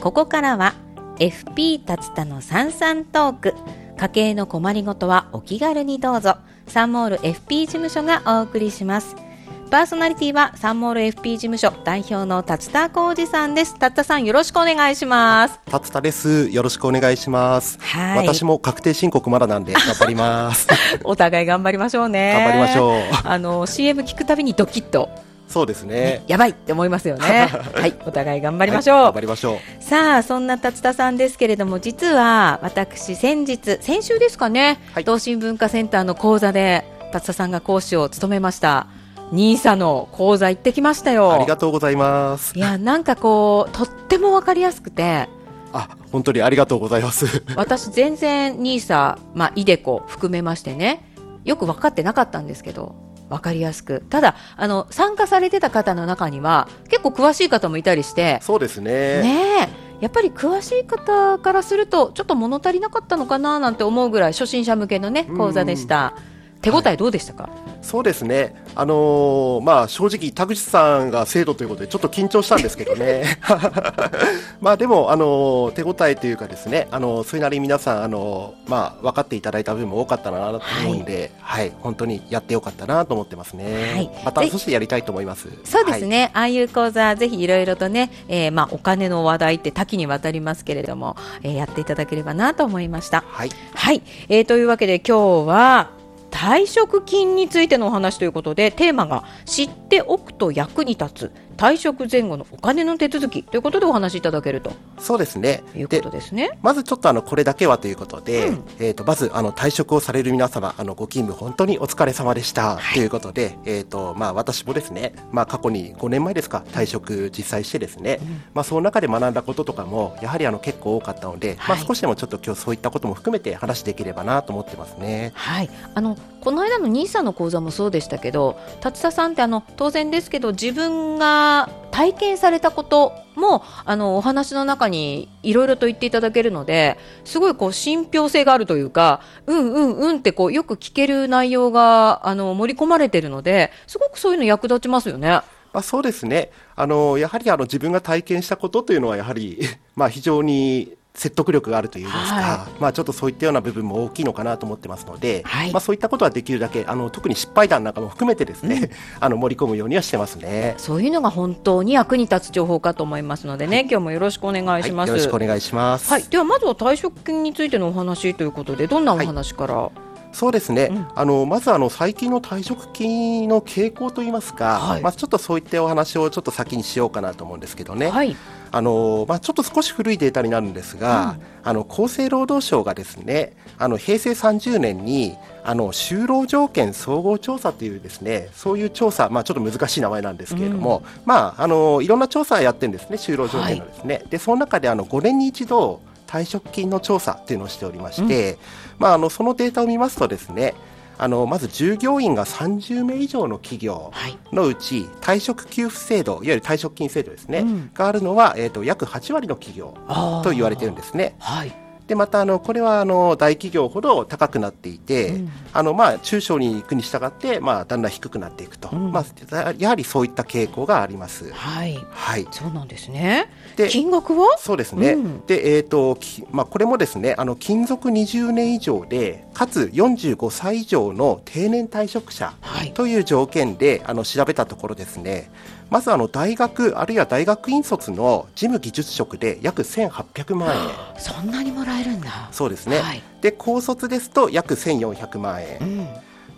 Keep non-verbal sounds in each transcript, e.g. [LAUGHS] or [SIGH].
ここからは FP 達田のさんさんトーク。家計の困りごとはお気軽にどうぞ。サンモール FP 事務所がお送りします。パーソナリティはサンモール FP 事務所代表の達田浩二さんです。達田さんよろしくお願いします。達田です。よろしくお願いします。はい。私も確定申告まだなんで [LAUGHS] 頑張ります。お互い頑張りましょうね。頑張りましょう。あの CM 聞くたびにドキッとそうですね。やばいって思いますよね。[LAUGHS] はいお互い頑張りましょう、はい頑張りましょう。さあそんな達田さんですけれども実は私先日先週ですかね、はい。東進文化センターの講座で達田さんが講師を務めましたニーサの講座行ってきましたよ。ありがとうございます。いやなんかこうとってもわかりやすくて。あ本当にありがとうございます。[LAUGHS] 私全然ニーサまあイデコ含めましてねよく分かってなかったんですけど分かりやすく。ただあの参加されてた方の中には結構詳しい方もいたりしてそうですね。ねえ。やっぱり詳しい方からするとちょっと物足りなかったのかななんて思うぐらい初心者向けのねうん。講座でした手応えどうでしたか、そうですね。あのーまあ正直田口さんが生徒ということでちょっと緊張したんですけどね。[LAUGHS] まあでもあのー手応えというかですねあのーそれなりに皆さんあのーまあ分かっていただいた部分も多かったなと思うんで、はい、本当にやってよかったなと思ってますね。はい。またそしてやりたいと思います。そうですね、ああいう講座ぜひいろいろとね、えーまあお金の話題って多岐にわたりますけれども、えーやっていただければなと思いました。はい。はい、えーというわけで今日は退職金についてのお話ということでテーマが知っておくと役に立つ退職前後のお金の手続きということでお話しいただけると。そうですね。いうことですね。まずちょっとあのこれだけはということで、うん。えっ、とまずあの退職をされる皆様あのご勤務本当にお疲れ様でした、はい。ということでえっ、とまあ私もですねまあ過去に5年前ですか退職実際してですね、まあその中で学んだこととかもやはりあの結構多かったので、はい。まあ少しでもちょっと今日そういったことも含めて話できればなと思ってますね。はい、あのこの間の NISA の講座もそうでしたけど達田さんってあの当然ですけど自分が体験されたこともあのお話の中にいろいろと言っていただけるのですごいこう信憑性があるというかうんうんうんってこうよく聞ける内容があの盛り込まれているのですごくそういうの役立ちますよね。まあ、そうですね。あの、やはりあの自分が体験したことというのはやはり、まあ非常に説得力があるといいますか、はまあちょっとそういったような部分も大きいのかなと思ってますので、はいまあそういったことはできるだけ、あの特に失敗談なんかも含めてですね、あの盛り込むようにはしてますね。そういうのが本当に役に立つ情報かと思いますのでね、今日もよろしくお願いします。よろしくお願いします。はい、ではまずは退職金についてのお話ということでどんなお話から、そうですね、うん。あのまずあの最近の退職金の傾向といいますか、はい。まあ、ちょっとそういったお話をちょっと先にしようかなと思うんですけどね、はい、あのまあ、ちょっと少し古いデータになるんですが、あの厚生労働省がですねあの平成30年にあの就労条件総合調査というですねそういう調査、まあ、ちょっと難しい名前なんですけれども、まあ、あのいろんな調査やってるんですね就労条件のですね、でその中であの5年に一度退職金の調査っていうのをしておりまして、まあ、あのそのデータを見ますとですねあのまず従業員が30名以上の企業はい。のうち退職給付制度いわゆる退職金制度ですね、うん。があるのは、えー、と約8割の企業と言われてるんですね。はい、でまたあのこれはあの大企業ほど高くなっていて、うん。あのまあ中小に行くに従って、まあ、だんだん低くなっていくと、うん。まあ、やはりそういった傾向があります。はい、はい、そうなんですね。で金額は？そうですね、うん。でえーときまあ、これもですねあの勤続20年以上でかつ45歳以上の定年退職者はい。という条件であの調べたところですねまずあの大学あるいは大学院卒の事務技術職で約1800万円。そんなにもらえるんだ。そうですね、はい。で高卒ですと約1400万円、うん、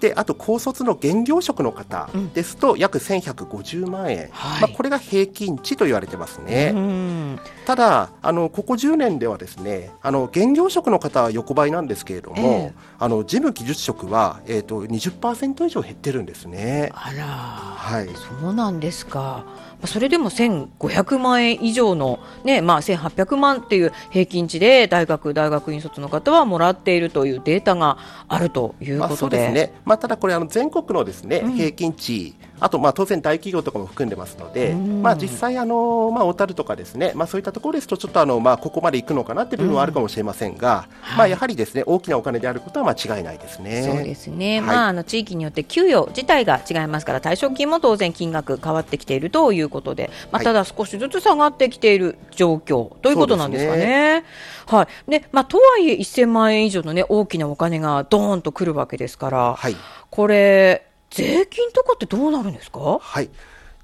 であと高卒の現業職の方うんですと約1150万円、はいまあ、これが平均値と言われてますね。うん、ただあのここ10年ではですねあの現業職の方は横ばいなんですけれども、ええあの事務技術職は、えー、と20%以上減ってるんですね。あら、はいそうなんですか。まあそれでも1500万円以上のね、まあ1800万っていう平均値で大学大学院卒の方はもらっているというデータがあるというまあ、ことで。そうですね、まあ、ただこれあの全国のですね、うん。平均値あとまあ当然大企業とかも含んでますので、うん。まあ実際あのまあ小樽とかですね、まあそういったところですとちょっとあのまあここまで行くのかなっていう部分はあるかもしれませんが、はい。まあやはりですね大きなお金であることは間違いないですね。そうですね、はい。まあ、あの地域によって給与自体が違いますから退職金も当然金額変わってきているということで、まあ、はい。ただ少しずつ下がってきている状況ということなんですかね。はい。でまあ、とはいえ1000万円以上の、ね、大きなお金がドーンとくるわけですから、はい。これ税金とかってどうなるんですか？はい。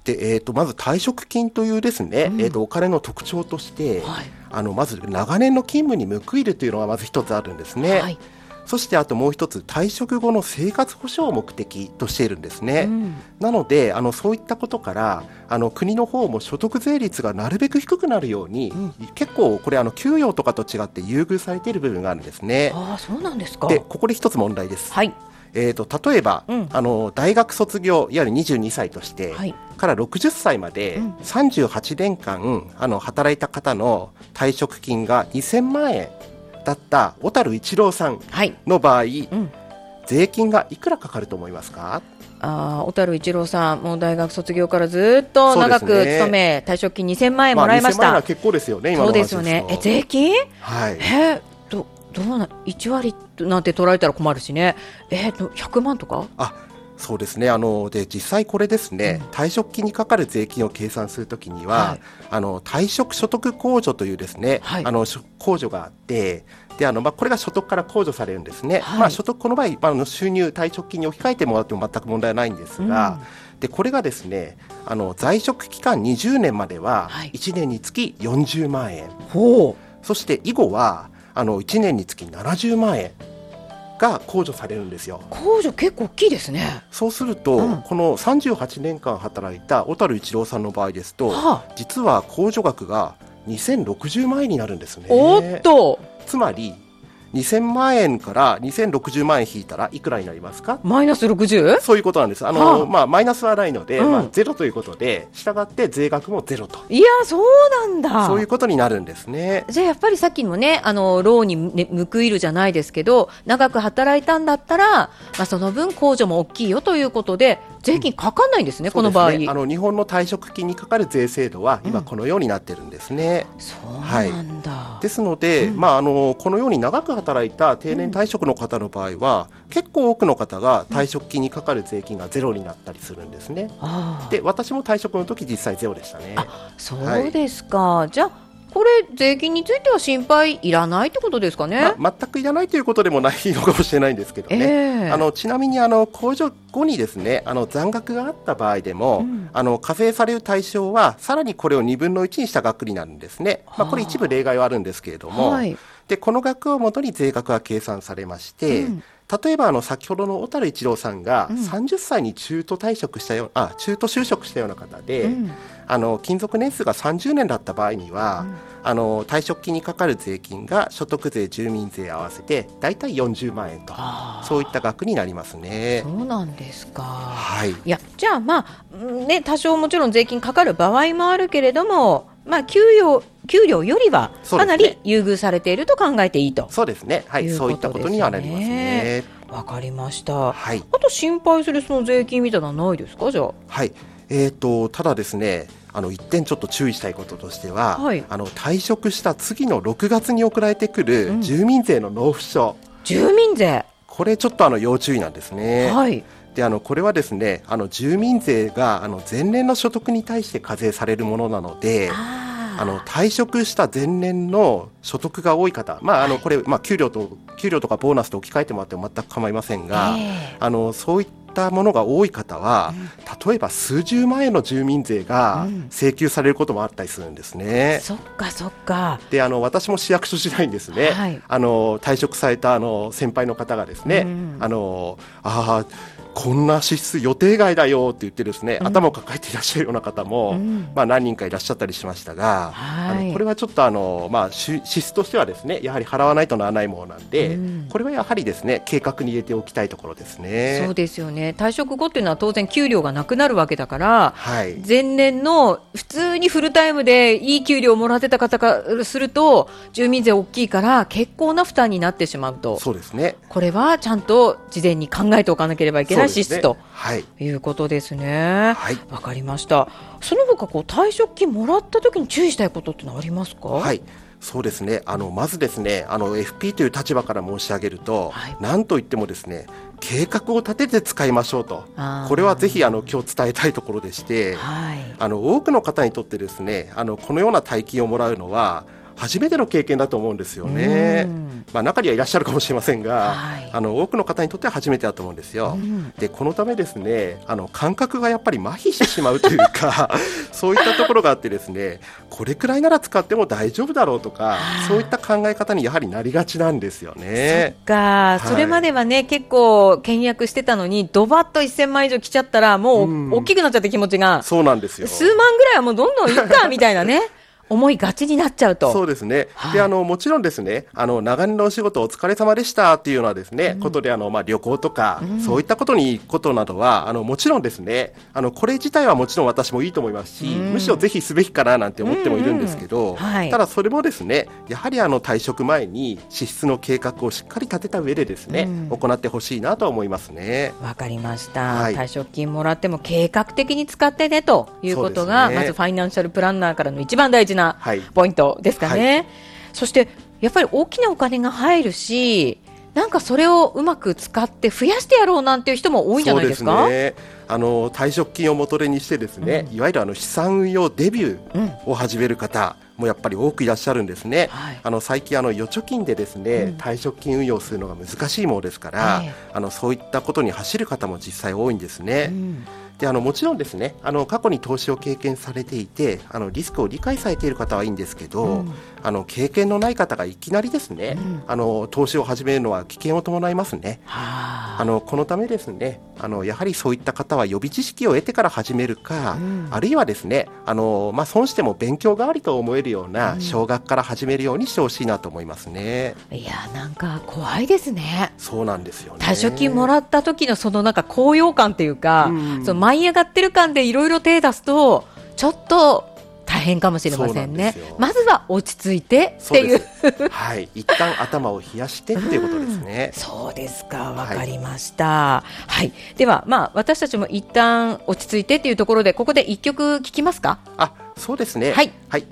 で、えっ、と、まず退職金というですね、うんえっ、と、お金の特徴として、はいあの、まず長年の勤務に報いるというのがまず一つあるんですね。はいそしてあともう一つ、退職後の生活保障を目的としているんですね。うんなので、あの、そういったことから、あの、国の方も所得税率がなるべく低くなるように、うん結構、これ、あの、給与とかと違って優遇されている部分があるんですね。ああそうなんですか。で、ここで一つ問題です。はいえー、と例えば、うん。あの大学卒業いわゆる22歳として、はい。から60歳までうん。38年間、あの働いた方の退職金が2000万円だった小樽一郎さんはい。の場合、うん。税金がいくらかかると思いますか？あー小樽一郎さん、もう大学卒業からずっと長く勤め、退職金2000万円もらいまし2000万円はた。結構ですよね、今のそう話ですよね。え、と税金？はい、えど、どうな、1割なんて取られたら困るしね。え、ど100万とか？あそうですね。あので実際これですね、退職金にかかる税金を計算するときには、はい。あの退職所得控除というですね、はい。あの控除があってであの、まあ、これが所得から控除されるんですね、はい。まあ、所得この場合、まあ、あの収入退職金に置き換えてもらっても全く問題はないんですが、でこれがですねあの在職期間20年までははい。1年につき40万円、ほそして以後はあの1年につき70万円が控除されるんですよ。う。控除結構大きいですね。そうすると、うんこの38年間働いた小樽一郎さんの場合ですと、は実は控除額が2060万円になるんですね。おっとつまり2000万円から2060万円引いたらいくらになりますか？マイナス 60? そういうことなんです。あの、はあまあ、マイナスはないので、うんまあ、ゼロということで、従って税額もゼロと。いや、そうなんだ。そういうことになるんですね。じゃあやっぱりさっきのね、あの、労に、ね、報いるじゃないですけど、長く働いたんだったら、まあその分控除も大きいよということで、税金かかんないんですね、この場合。ねあの日本の退職金にかかる税制度は今このようになってるんですね。そうなんだ。ですので、うんまあ、あのこのように長く働いた定年退職の方の場合は、結構多くの方が退職金にかかる税金がゼロになったりするんですね。で私も退職の時実際ゼロでしたね。そうですか。じゃあ、これ、税金については心配いらないってことですかね？まあ、全くいらないということでもないのかもしれないんですけどね。ええ。あのちなみにあの控除後にですねあの残額があった場合でも、うん。あの課税される対象はさらにこれを2分の1にした額になるんですね、まあ、これ一部例外はあるんですけれども、はい。でこの額をもとに税額が計算されまして、うん例えばあの先ほどの小樽一郎さんがうん。30歳に中途退職したよあ中途就職したような方で、うん。あの勤続年数が30年だった場合には、あの退職金にかかる税金が所得税、住民税合わせて大体40万円とそういった額になりますね。そうなんですか。はい。いや、じゃあまあ、うんね、多少もちろん税金かかる場合もあるけれども、まあ、給与、給料よりはかなり優遇されていると考えていいと。そうですね。はい、そういったことにはなりますね。わかりました。あはい。と心配するその税金みたいなのはないですか？じゃあ。はい。えっ、と、ただですね、あの、一点ちょっと注意したいこととしては、はいあの、退職した次の6月に送られてくうんる住民税の納付書、住民税？これちょっとあの、要注意なんですね。はい。で、あの、これはですね、あの、住民税が、あの、前年の所得に対して課税されるものなので、ああの退職した前年の所得が多い方、まあ、あのこれ、まあ、給料と給料とかボーナスと置き換えてもらっても全く構いませんが、ええ。あのそういったものが多い方は、例えば数十万円の住民税がうん。請求されることもあったりするんですね。そっかそっか。であの私も市役所時代にですね、はい。あの退職されたあの先輩の方がですね、うん。あのあーこんな支出予定外だよって言ってですね、うん頭を抱えていらっしゃるような方も、うんまあ、何人かいらっしゃったりしましたが、はいあのこれはちょっとあの、まあ、支支出としてはですねやはり払わないとならないものなんで、うんこれはやはりですね計画に入れておきたいところですね。そうですよね。退職後っていうのは当然給料がなくなるわけだから、はい前年の普通にフルタイムでいい給料をもらってた方からすると、住民税大きいから結構な負担になってしまうと。そうですね。これはちゃんと事前に考えておかなければいけない支出とはい。いうことですね。はい。わかりました。その他こう退職金もらった時に注意したいことってのはありますか？はい。そうですね。あの、まずですね、あの、FP という立場から申し上げると、はいなんといってもですね、計画を立てて使いましょうと。これはぜひ、あの、今日伝えたいところでして、はい。あの、多くの方にとってですね、あの、このような大金をもらうのは、初めての経験だと思うんですよね。うん。まあ、中にはいらっしゃるかもしれませんが、はい。あの、多くの方にとっては初めてだと思うんですよ。うん。でこのためですねあの感覚がやっぱり麻痺してしまうというか [LAUGHS] そういったところがあってですねこれくらいなら使っても大丈夫だろうとかそういった考え方にやはりなりがちなんですよね。か、い。それまではね、結構倹約してたのに、ドバッと1000万以上来ちゃったら、もう大きくなっちゃって気持ちが、そうなんですよ。数万ぐらいはもうどんどんいったみたいなね、思いがちになっちゃうと。そうですね、はい。であのもちろんですねあの長年のお仕事お疲れ様でしたっていうようなですね、ことであの、まあ、旅行とか、そういったことに行くことなどはあのもちろんですねあのこれ自体はもちろん私もいいと思いますし、うん。むしろぜひすべきかななんて思ってもいるんですけど、ただそれもですねやはりあの退職前に支出の計画をしっかり立てた上でですね、うん。行ってほしいなと思いますね。わかりました、はい。退職金もらっても計画的に使ってねということが、ね。まずファイナンシャルプランナーからの一番大事なはい。ポイントですかね、そしてやっぱり大きなお金が入るしなんかそれをうまく使って増やしてやろうなんていう人も多いんじゃないですか？そうですね。あの退職金を元手にしてですね、いわゆるあの資産運用デビュうん。ーを始める方もやっぱり多くいらっしゃるんですね。はい。あの最近あの預貯金でですね、うん。退職金運用するのが難しいものですから、ええあのそういったことに走る方も実際多いんですね。うんであのもちろんですねあの過去に投資を経験されていてあのリスクを理解されている方はいいんですけど、うん。あの経験のない方がいきなりですね、うん。あの投資を始めるのは危険を伴いますね。はあ。あのこのためですねあのやはりそういった方は予備知識を得てから始めるか、うん。あるいはですねあの、まあ、損しても勉強代わりと思えるようなうん。少額から始めるようにしてほしいなと思いますね。いやなんか怖いですね。そうなんですよね。退職金もらった時のそのなんか高揚感っていうか、うん。その舞い上がってる感でいろいろ手出すとちょっと大変かもしれませんね。んまずは落ち着いてっそていう。はい。一旦頭を冷やしてっていうことですね。そうですか、わかりました。はい、では、まあ、私たちも一旦落ち着いてっていうところで、ここで一曲聞きますか？あそうですね。はい。はい。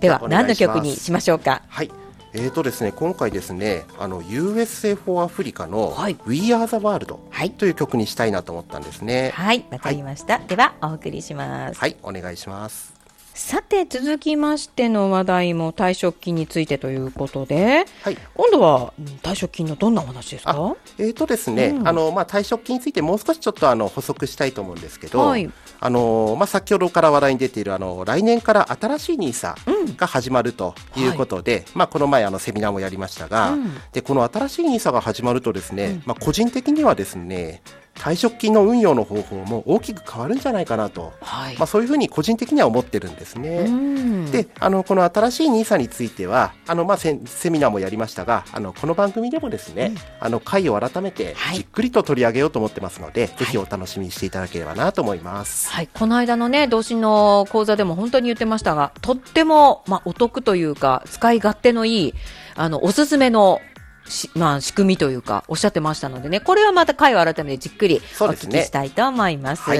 では、何の曲にしましょうか？はいえーとですね、今回ですね、あの USA for Africa のはい We Are the World はいという曲にしたいなと思ったんですね。はい、わかりました。では、お送りします。はい、お願いします。さて、続きましての話題も退職金についてということで、はい。今度はうん退職金のどんなお話ですか？あえーとですね、うん。あのまあ、退職金についてもう少しちょっとあの補足したいと思うんですけど、はい。あのまあ、先ほどから話題に出ているあの来年から新しい NISA が始まるということで、まあ、この前あのセミナーもやりましたが、うん。でこの新しい NISA が始まるとですね、まあ、個人的にはですね退職金の運用の方法も大きく変わるんじゃないかなと、はい。まあ、そういうふうに個人的には思ってるんですね。うん。であのこの新しい NISA についてはあの、まあ、セセミナーもやりましたがあのこの番組でもですね、あの回を改めてはい。じっくりと取り上げようと思ってますので、ぜひお楽しみにしていただければなと思います。はい、この間のね、同心の講座でも本当に言ってましたが、とっても、まあ、お得というか、使い勝手のいい、あの、おすすめの、しまあ、仕組みというか、おっしゃってましたのでね、これはまた回を改めてじっくりお聞きしたいと思います。は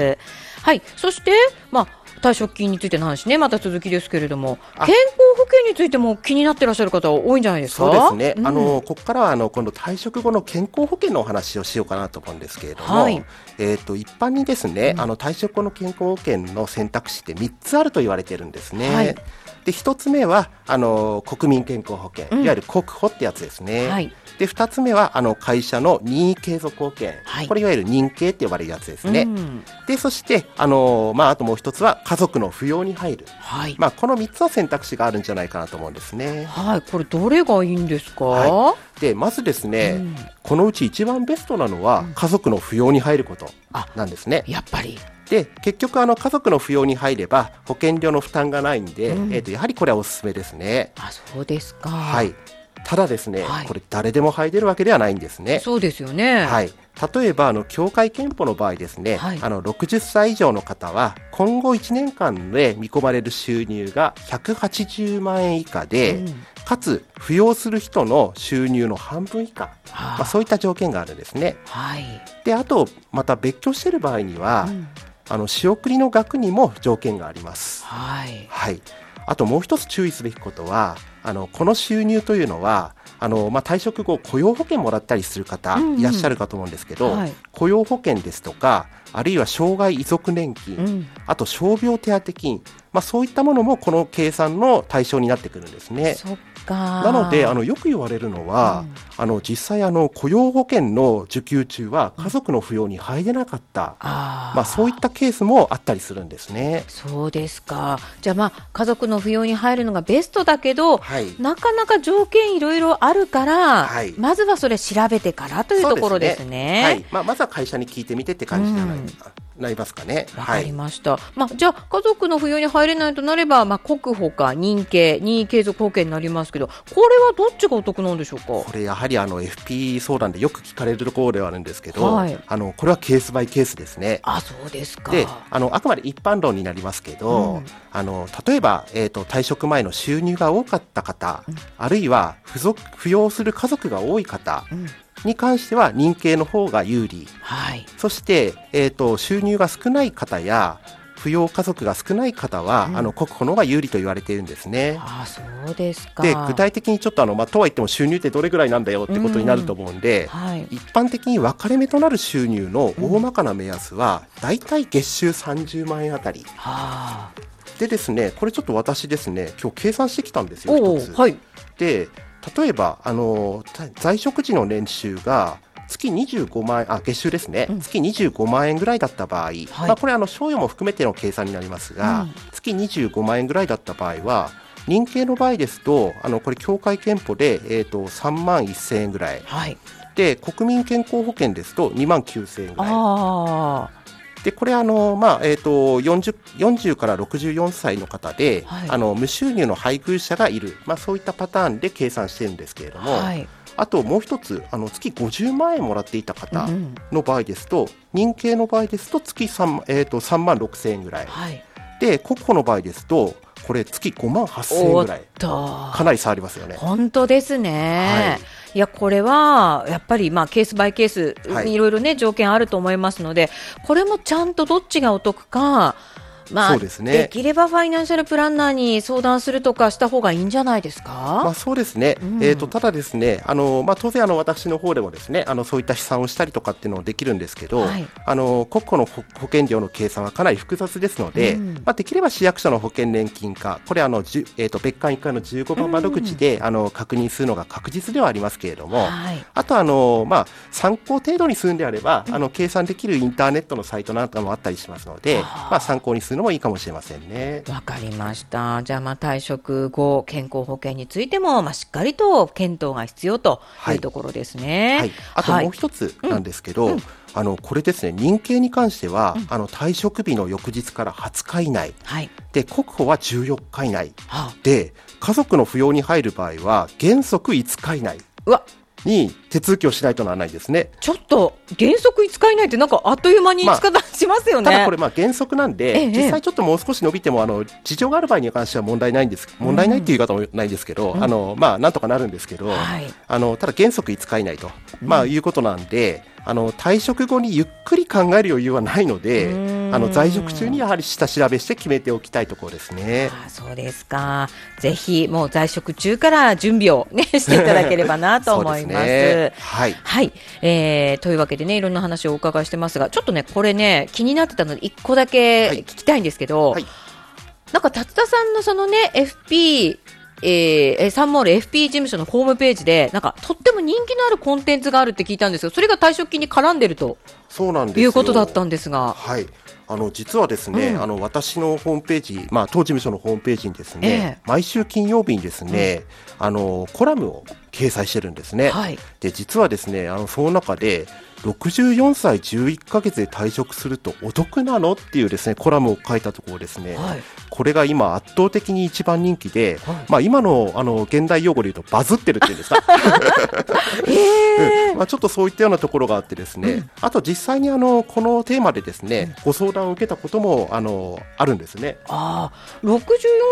はい。い、そして、まあ、退職金についての話ね、また続きですけれども、あ。健康保険についても気になってらっしゃる方多いんじゃないですか？そうですね、ん。あのここからはあの今度退職後の健康保険のお話をしようかなと思うんですけれども、はい。えー、と一般にですね、あの退職後の健康保険の選択肢って3つあると言われてるんですね。はい。で1つ目はあの国民健康保険、うん。いわゆる国保ってやつですね。はいで2つ目はあの会社の任意継続保険、はいこれいわゆる任継って呼ばれるやつですね。うんでそしてあの、まあ、あともう1つは家族の扶養に入る、はい。まあ、この3つの選択肢があるんじゃないかなと思うんですね。はい、これどれがいいんですか、はでまずですね、うんこのうち一番ベストなのは家族の扶養に入ることあなんですね。やっぱり。で結局あの家族の扶養に入れば保険料の負担がないんで、うんえー、とやはりこれはおすすめですね。あ、そうですか。はいただですね、はいこれ誰でも入れるわけではないんですね。そうですよね。はい、例えばあの協会憲法の場合ですね、はいあの60歳以上の方は今後1年間で見込まれる収入が180万円以下で、うんかつ扶養する人の収入の半分以下、はあまあ、そういった条件があるんですね。はい。であとまた別居している場合には、うんあの仕送りの額にも条件があります。はい。はい。あともう一つ注意すべきことは、あの、この収入というのは、あの、まあ、退職後雇用保険もらったりする方うんうんいらっしゃるかと思うんですけど、はい雇用保険ですとか、あるいは障害遺族年金、うん。あと傷病手当金、まあ、そういったものもこの計算の対象になってくるんですね。なので、あの、よく言われるのは、あの、実際、あの、雇用保険の受給中は家族の扶養に入れなかった。あーまあ、そういったケースもあったりするんですね。そうですか。じゃあまあ家族の扶養に入るのがベストだけど、はい。なかなか条件いろいろあるから、はいまずはそれ調べてからというところですね。はい。まあ、まずは会社に聞いてみてって感じになり,、うんなりますかね。わかりはい。ました。まあ、じゃあ、家族の扶養に入れないとなれば、まあ、国保か認定、任意継続保険になりますけど、これはどっちがお得なんでしょうか？これやはりあの FP 相談でよく聞かれるところではあるんですけど、はいあのこれはケースバイケースですね。あ、そうですか。であのあくまで一般論になりますけど、うんあの例えば、えー、と退職前の収入が多かった方、あるいは付属扶養する家族が多い方うんに関しては認定の方が有利はい。そして、えー、と収入が少ない方や扶養家族が少ない方は、うんあの国保の方が有利と言われているんですね。あ、そうですか。で具体的にちょっとあの、まあ、とはいっても収入ってどれぐらいなんだよってことになると思うんで、はい。一般的に分かれ目となる収入の大まかな目安は、だいたい月収30万円あたり。はあ。でですね、これちょっと私ですね、今日計算してきたんですよ、一つ。はい。で、例えば、あの、た在職時の年収が、月25万円、あ、月収ですね、うん月25万円ぐらいだった場合、まあ、これあの、賞与も含めての計算になりますが、うん月25万円ぐらいだった場合は、認定の場合ですと、あの、これ、協会憲法で、えっ、と、3万1000円ぐらい。はい。で、国民健康保険ですと2万9000円ぐらい。あで、これあの、まあ、えっ、と、40、40から64歳の方で、はいあの、無収入の配偶者がいる。まあ、そういったパターンで計算してるんですけれどあ。も、はい。あともう一つ、あの、月50万円もらっていた方うんの場合ですと、認定の場合ですと月3、えっ、と、3万6000円ぐらい。はい。で、国保の場合ですと、これ月5万8000円ぐらい。と。かなり差ありますよね。本当ですね。、はいや、これは、やっぱり、まあ、ケースバイケース、はいいろいろね、条件あると思いますので、これもちゃんとどっちがお得か、まあ、そうですね。きればファイナンシャルプランナーに相談するとかした方がいいんじゃないですか、まあ、そうですね、うん。えー、とただ、ですねあの、まあ、当然あの、私の方でもですねあのそういった試算をしたりとかっていうのもできるんですけど、はい。あの国庫の保保険料の計算はかなり複雑ですので、うん。まあ、できれば市役所の保険年金課、これあの、えー、と別館1回の15番窓口で、あの確認するのが確実ではありますけれども、はい。あとあの、まあ、参考程度にするんであれば、あの計算できるインターネットのサイトなんかもあったりしますので、まあ、参考にするのもいいかもしれませんね。わかりました。じゃあ、まあ、退職後、健康保険についても、まあ、しっかりと検討が必要とい。うところですね。はい、あともうはい一つなんですけど、あのこれですね、認定に関しては、あの退職日の翌日から20日以内、はい。で国保は14日以内。はあ、で、家族の扶養に入る場合は、原則5日以内。うわ、に手続きをしないとならないんですね。ちょっと、原則5日以内ってなんかあっという間にまあ使いしますよね。ただこれ、まあ原則なんで、ええ実際ちょっともう少し伸びても、あの事情がある場合に関しては問題ないんです、問題ないっていう言い方もないんですけど、あのまあなんとかなるんですけど、はい。あのただ原則5日以内と、まあいうことなんで、あの退職後にゆっくり考える余裕はないので、うんあの在職中にやはり下調べして決めておきたいところですね。ああそうですか。ぜひ、もう在職中から準備をね、[LAUGHS] していただければなと思います。[LAUGHS] ですねはい。はい。えー、というわけでね、いろんな話をお伺いしてますが、ちょっとね、これね、気になってたので、一個だけはい聞きたいんですけど、はいなんか、達田さんのそのね、FP、えー、えーサンモール FP 事務所のホームページで、なんか、とっても人気のあるコンテンツがあるって聞いたんですけど、それが退職金に絡んでると。そうなんですよ。いうことだったんですが、はい。あの実はですね、うん。あの私のホームページ、まあ当事務所のホームページにですね、ええ。毎週金曜日にですね、あのコラムを掲載してるんですね。はい。で実はですねあのその中で64歳11ヶ月で退職するとお得なのっていうですねコラムを書いたところですね、はい。これが今圧倒的に一番人気で、はい。まあ、今のあの現代用語で言うとバズってるっていうんですか、[LAUGHS] えうん。まあ、ちょっとそういったようなところがあってですね、あと実際にあのこのテーマでですね、ご相談を受けたこともあのあるんですね。ああ、64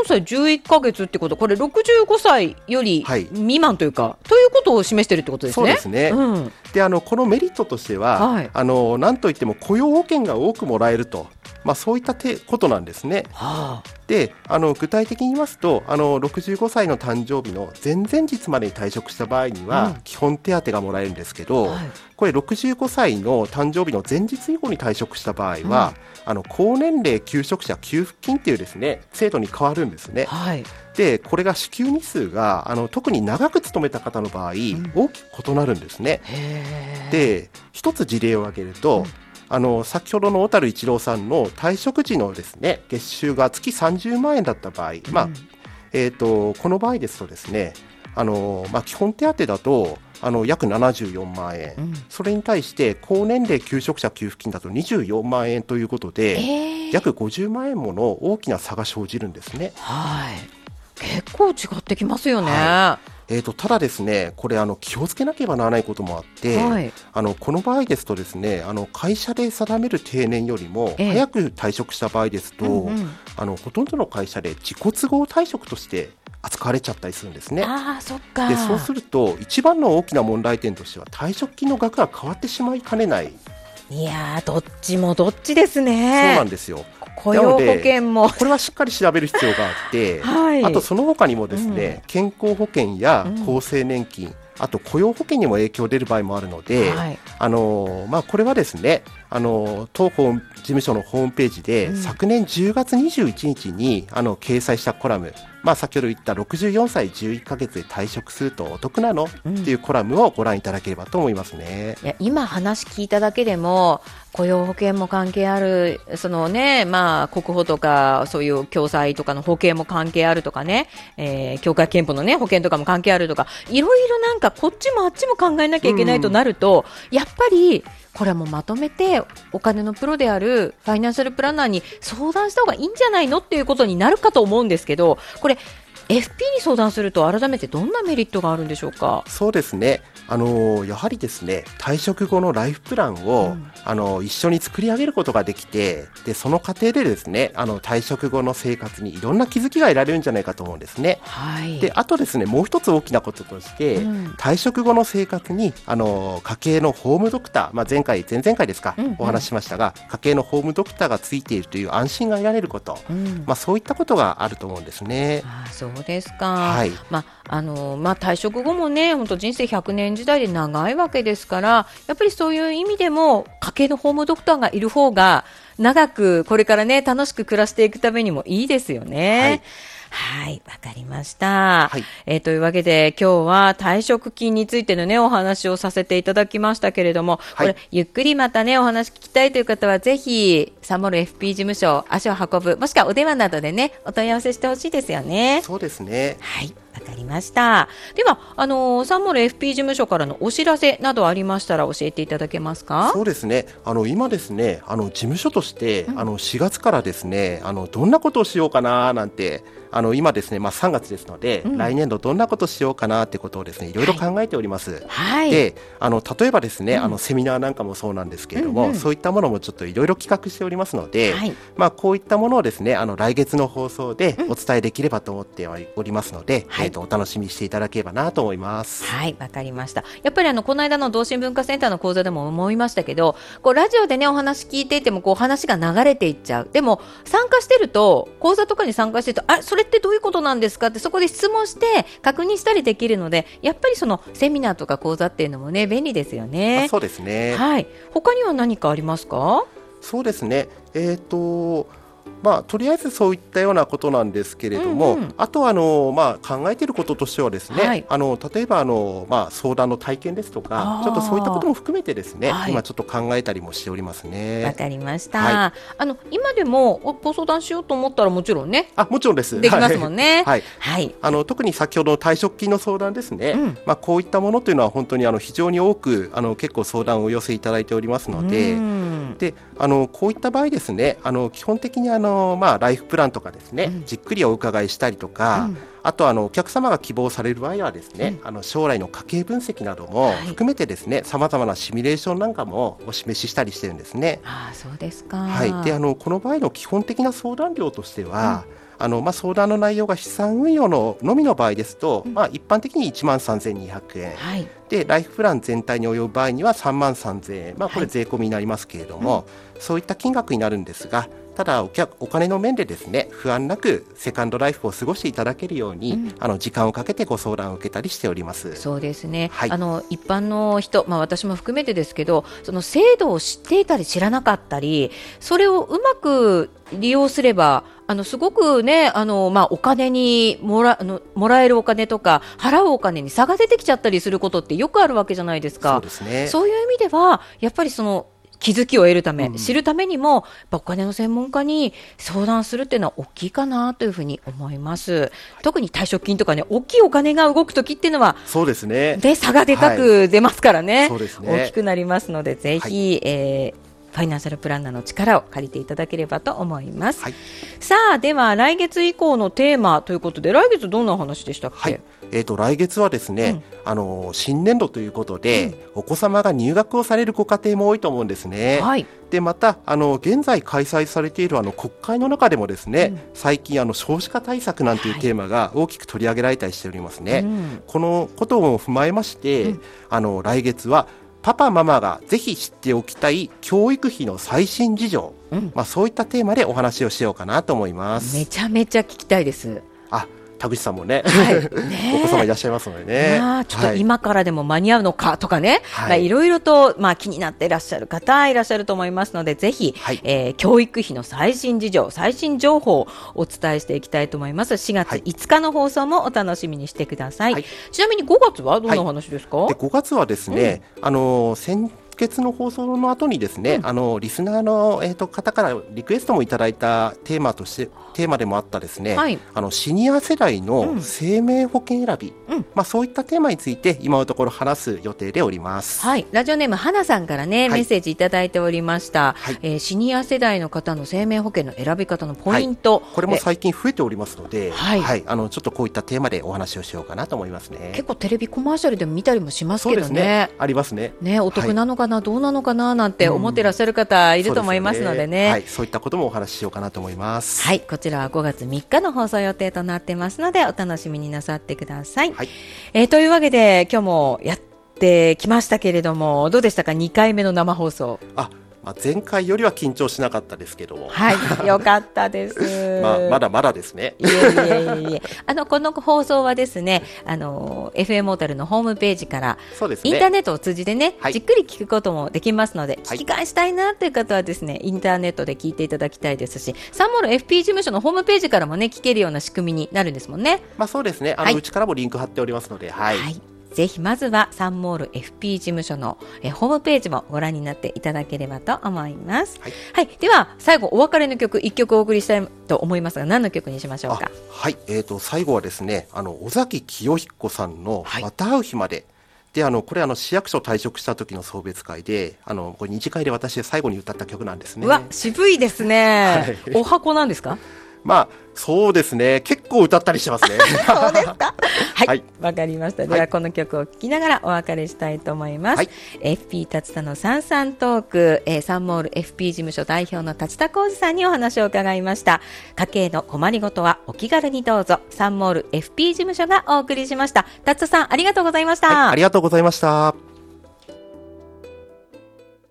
歳11ヶ月ってこと、これ65歳よりはい。未満というか、ということを示してるってことですね。そうですねうん。であのこのメリットとしては、はいあのなんといっても雇用保険が多くもらえると、まあ、そういったてことなんですね。はあ。であの具体的に言いますとあの65歳の誕生日の前々日までに退職した場合には、うん基本手当がもらえるんですけど、はいこれ65歳の誕生日の前日以降に退職した場合は、あの高年齢求職者給付金っていうですね制度に変わるんですね。はい。でこれが支給日数があの特に長く勤めた方の場合、ん大きく異なるんですね。で一つ事例を挙げると、うんあの先ほどの小樽一郎さんの退職時のですね月収が月30万円だった場合、まあうんえー、とこの場合ですとですねあの、まあ、基本手当だとあの約74万円、うんそれに対して高年齢求職者給付金だと24万円ということで、ええ。約50万円もの大きな差が生じるんですね。はい。結構違ってきますよね。はえー、とただですねこれあの気をつけなければならないこともあって、はいあのこの場合ですとですねあの会社で定める定年よりもええ早く退職した場合ですと、うんうんあのほとんどの会社で自己都合退職として扱われちゃったりするんですね。ああ、そっか。でそうすると一番の大きな問題点としては退職金の額が変わってしまいかねない、いやー、どっちもどっちですそうね。なんですよ。雇用保険も。これはしっかり調べる必要があって、はい。あとその他にもですね、健康保険や厚生年金、あと雇用保険にも影響出る場合もあるので、はい。あのまあ、これはですね、あの当ホーム事務所のホームページで、うん。昨年10月21日にあの掲載したコラム、まあ、先ほど言った64歳11ヶ月で退職するとお得なの、うん。っていうコラムをご覧いただければと思いますね。いや今話聞いただけでも雇用保険も関係あるそのねまあ国保とかそういう共済とかの保険も関係あるとかね、えー、協会憲法のね保険とかも関係あるとかいろいろなんかこっちもあっちも考えなきゃいけないとなると、やっぱりこれはもうまとめてお金のプロであるファイナンシャルプランナーに相談した方がいいんじゃないのっていうことになるかと思うんですけどこれ FP に相談すると改めてどんなメリットがあるんでしょうか？そうですね。あのやはりですね、退職後のライフプランを、うん。あの一緒に作り上げることができて、でその過程でですね、あの退職後の生活にいろんな気づきが得られるんじゃないかと思うんですね。はい、で、あとですね、もう一つ大きなこととして、うん。退職後の生活にあの家計のホームドクター、まあ前回前々回ですか、うんうん。お話ししましたが、家計のホームドクターがついているという安心が得られること、うん。まあそういったことがあると思うんですね。ああそうですか、はい。まああのまあ、退職後もね本当人生100年時代で長いわけですからやっぱりそういう意味でも家計のホームドクターがいる方が長くこれからね楽しく暮らしていくためにもいいですよね。はい、わ、かりました、はいえーというわけで今日は退職金についてのねお話をさせていただきましたけれども、はいこれゆっくりまたねお話聞きたいという方はぜひサモル FP 事務所足を運ぶもしくはお電話などでねお問い合わせしてほしいですよね。そうですね。はい、わかりました。では、あのーサンモル FP 事務所からのお知らせなどありましたら教えていただけますか？そうですね。あの今ですね、あの事務所として、あの4月からですね、あのどんなことをしようかななんて、あの今ですね、まあ3月ですので、うん来年度どんなことをしようかなってことをですね、いろいろ考えております。はい。で、あの例えばですね、うんあのセミナーなんかもそうなんですけれども、うんうんそういったものもちょっといろいろ企画しておりますので、はいまあこういったものをですね、あの来月の放送でうんお伝えできればと思っておりますので、はいえっ、とお楽しみにしていただければなと思います。はい、わかりました。やっぱりあの、この間の同心文化センターの講座でも思いましたけど、こう、ラジオでね、お話聞いていても、こう、話が流れていっちゃう。でも、参加してると、講座とかに参加してると、あ、それってどういうことなんですか？って、そこで質問して、確認したりできるので、やっぱりその、セミナーとか講座っていうのもね、便利ですよねあ。そうですね。はい。他には何かありますか？そうですね。えっ、とまあ、とりあえずそういったようなことなんですけれども、うんうん。あとはあの、まあ、考えていることとしてはですね、はい。あの例えばあの、まあ、相談の体験ですとかちょっとそういったことも含めてですね、はい。今ちょっと考えたりもしておりますわね。かりました、はあの今でもおご相談しようと思ったらもちろんねあもちろんです。できますもんね。はい。はい。あの特に先ほどの退職金の相談ですね、うん。まあ、こういったものというのは本当にあの非常に多くあの結構相談をお寄せいただいておりますので、うん。であのこういった場合ですねあの基本的にあの、まあ、ライフプランとかですね、うん。じっくりお伺いしたりとか、うん。あとあのお客様が希望される場合はですね、あの将来の家計分析などもはい。含めてですねさまざまなシミュレーションなんかもお示ししたりしてるんですね。ああそうですか。はい、であのこの場合の基本的な相談料としては、あのまあ、相談の内容が資産運用ののみの場合ですと、まあ、一般的に1万3200円。はい。でライフプラン全体に及ぶ場合には3万3000円、まあ、こはい。れ税込みになりますけれども、そういった金額になるんですがただお客お金の面でですね不安なくセカンドライフを過ごしていただけるように、うんあの時間をかけてご相談を受けたりしております。そうですね、はいあの一般の人、まあ、私も含めてですけどその制度を知っていたり知らなかったりそれをうまく利用すればあのすごくねあの、まあ、お金にもらあのもらえるお金とか払うお金に差が出てきちゃったりすることってよくあるわけじゃないですそうか。ですねそういう意味ではやっぱりその気づきを得るため、うん。知るためにも、お金の専門家に相談するっていうのは大きいかなというふうに思います。特に退職金とかね、大きいお金が動くときっていうのは、そうですね。で差がでかく出ますからね,、そうですね。大きくなりますのでぜひ、えーファイナンシャルプランナーの力を借りていただければと思います、はい。さあでは来月以降のテーマということで来月どんなお話でしたっけ、はい、えー、と来月はですね、あの新年度ということで、お子様が入学をされるご家庭も多いと思うんですね。はい。でまたあの現在開催されているあの国会の中でもですね、最近あの少子化対策なんていうはい。テーマが大きく取り上げられたりしておりますね。うん。このことも踏まえまして、うん。あの来月はパパママがぜひ知っておきたい教育費の最新事情、うんまあそういったテーマでお話をしようかなと思います。めちゃめちゃ聞きたいです。あ、田口さんもね、はい。[LAUGHS] お子様いらっしゃいますのでね。まあ、ちょっとはい。今からでも間に合うのかとかね、はい。まあ、いろいろと、まあ、気になっていらっしゃる方いらっしゃると思いますので、ぜひ、はい。えー教育費の最新事情、最新情報をお伝えしていきたいと思います。4月はい。5日の放送もお楽しみにしてください。はい。ちなみに5月はどんなお話ですか、で5月はですね、あの先月の放送の後にですね、あのリスナーの、えー、と方からリクエストもいただいたテーマとしてテーマでもあったですね、はい。あのシニア世代うん。の生命保険選び、うん。まあ、そういったテーマについて今のところ話す予定でおります。はい、ラジオネーム花さんからね、はい。メッセージいただいておりました、はい。えーシニア世代の方の生命保険の選び方のポイント、これもえ最近増えておりますので、はい。あのちょっとこういったテーマでお話をしようかなと思いますね。結構テレビコマーシャルでも見たりもしますけどね。ね。ありますね。ね、お得なのかな、どうなのかななんて思ってらっしゃる方いると思いますのでね。はい、そういったこともお話ししようかなと思います。はい、こちらは5月3日の放送予定となってますので、お楽しみになさってください。はいえーというわけで、今日もやってきましたけれども、どうでしたか、2回目の生放送。あ、まあ、前回よりは緊張しなかったですけども、はい、[LAUGHS] よかったです。まあ、まだまだですね。いえいえいえ。あの、この放送はですね、あの、FM モータルのホームページから、そうですね。インターネットを通じてね、はいじっくり聞くこともできますので、はい聞き返したいなという方はですね、インターネットで聞いていただきたいですし、サンモール FP 事務所のホームページからもね、聞けるような仕組みになるんですもんね。まあそうですね。あの、はいうちからもリンク貼っておりますので、はい。ぜひまずはサンモール FP 事務所のえホームページもご覧になっていただければと思います。はいはい。では、最後お別れの曲、1曲お送りしたいと思いますが、何の曲にしましょうあか。はい。えっ、と、最後はですね、あの、尾崎清彦さんの、はいまた会う日まで。で、あの、これ、あの、市役所退職した時の送別会で、あの、これ二次会で私最後に歌った曲なんですね。うわ、渋いですね。[LAUGHS] はいお箱なんですか？まあ、そうですね。結構歌ったりしてますね。[LAUGHS] そうですか。はい、わ、はいかりました。でははいこの曲を聴きながらお別れしたいと思います。はい FP 達田のサンサントーク、えーサンモール FP 事務所代表の達田浩二さんにお話を伺いました。家計の困りごとはお気軽にどうぞ。サンモール FP 事務所がお送りしました。達田さん、ありがとうございました。はい、ありがとうございました。